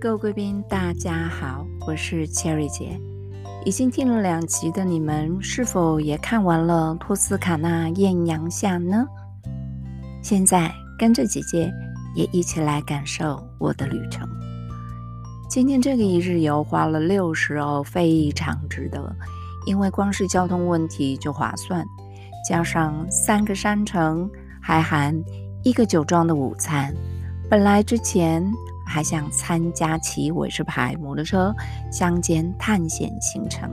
各位贵宾，大家好，我是 Cherry 姐。已经听了两集的你们，是否也看完了托斯卡纳艳阳下呢？现在跟着姐姐也一起来感受我的旅程。今天这个一日游花了六十欧，非常值得，因为光是交通问题就划算，加上三个山城，还含一个酒庄的午餐。本来之前。还想参加骑韦氏牌摩托车乡间探险行程，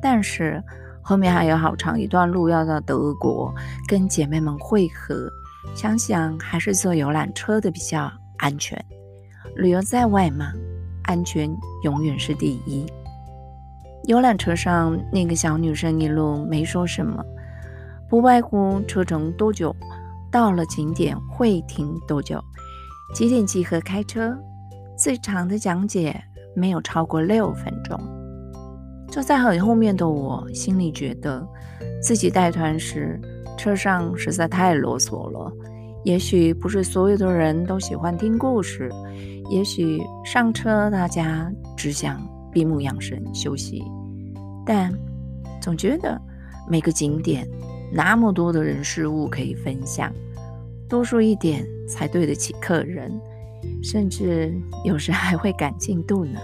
但是后面还有好长一段路要到德国跟姐妹们会合，想想还是坐游览车的比较安全。旅游在外嘛，安全永远是第一。游览车上那个小女生一路没说什么，不外乎车程多久，到了景点会停多久。几点集合？开车最长的讲解没有超过六分钟。坐在很后面的我，心里觉得自己带团时车上实在太啰嗦了。也许不是所有的人都喜欢听故事，也许上车大家只想闭目养神休息，但总觉得每个景点那么多的人事物可以分享。多说一点才对得起客人，甚至有时还会赶进度呢。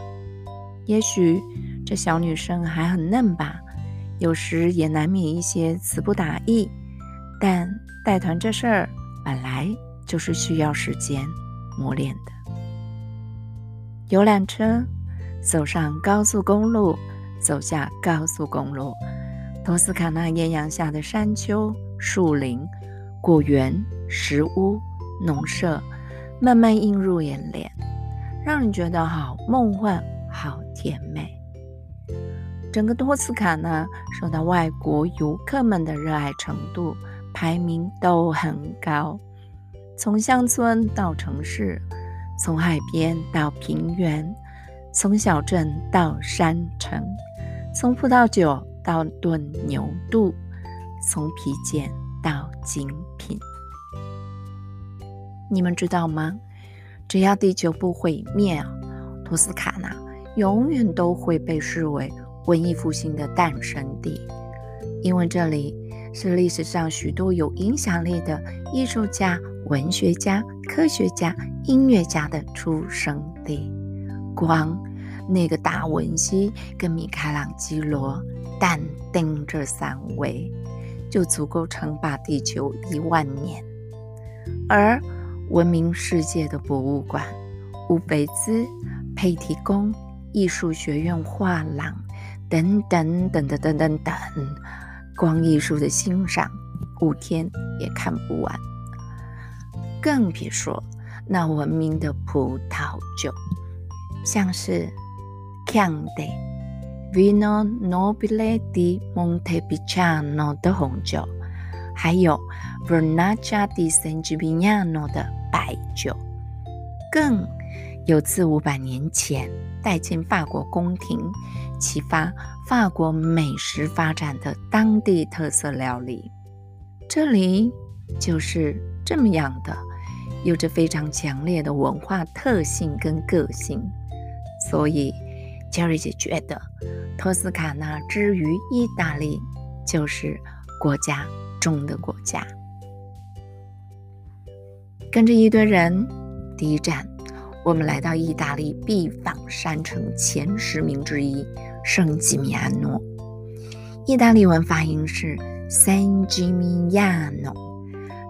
也许这小女生还很嫩吧，有时也难免一些词不达意。但带团这事儿本来就是需要时间磨练的。游览车走上高速公路，走下高速公路，托斯卡纳艳阳下的山丘、树林、果园。石屋、农舍慢慢映入眼帘，让人觉得好梦幻、好甜美。整个托斯卡纳受到外国游客们的热爱程度排名都很高，从乡村到城市，从海边到平原，从小镇到山城，从葡萄酒到炖牛肚，从皮件到精品。你们知道吗？只要地球不毁灭，托斯卡纳永远都会被视为文艺复兴的诞生地，因为这里是历史上许多有影响力的艺术家、文学家、科学家、音乐家的出生地。光那个达文西跟米开朗基罗、但丁这三位，就足够称霸地球一万年，而。闻名世界的博物馆，乌菲兹、佩提宫、艺术学院画廊等等等等等等等，光艺术的欣赏五天也看不完。更别说那闻名的葡萄酒，像是 Chianti、Vino Nobile di Montepulciano 的红酒，还有 Vernaccia di San Gimignano 的。白酒，更有自五百年前带进法国宫廷，启发法国美食发展的当地特色料理。这里就是这么样的，有着非常强烈的文化特性跟个性。所以，Jerry 姐觉得，托斯卡纳之于意大利，就是国家中的国家。跟着一堆人，第一站，我们来到意大利必访山城前十名之一——圣吉米安诺。意大利文发音是 San Gimignano，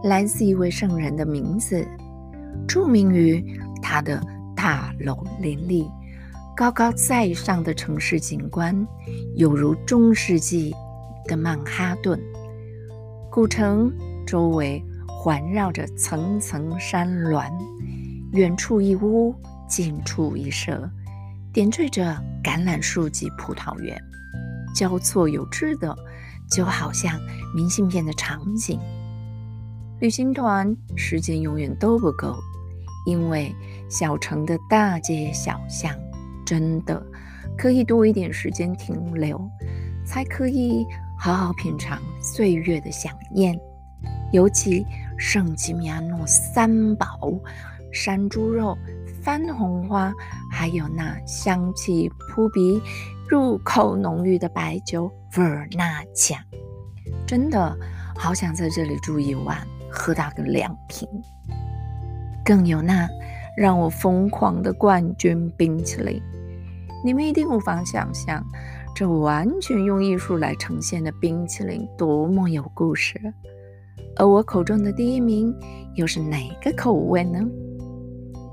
来自一位圣人的名字，著名于他的大楼林立、高高在上的城市景观，有如中世纪的曼哈顿古城周围。环绕着层层山峦，远处一屋，近处一舍，点缀着橄榄树及葡萄园，交错有致的，就好像明信片的场景。旅行团时间永远都不够，因为小城的大街小巷真的可以多一点时间停留，才可以好好品尝岁月的香艳，尤其。圣吉米亚诺三宝：山猪肉、番红花，还有那香气扑鼻、入口浓郁的白酒伏尔纳酱。真的好想在这里住一晚，喝到个两瓶。更有那让我疯狂的冠军冰淇淋，你们一定无法想象，这完全用艺术来呈现的冰淇淋多么有故事。而我口中的第一名又是哪个口味呢？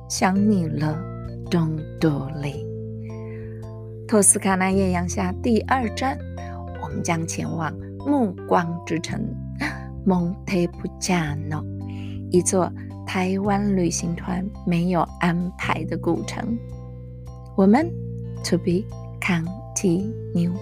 想你了，东多利。托斯卡纳艳阳下第二站，我们将前往暮光之城蒙特普加诺，一座台湾旅行团没有安排的古城。我们 to be continue。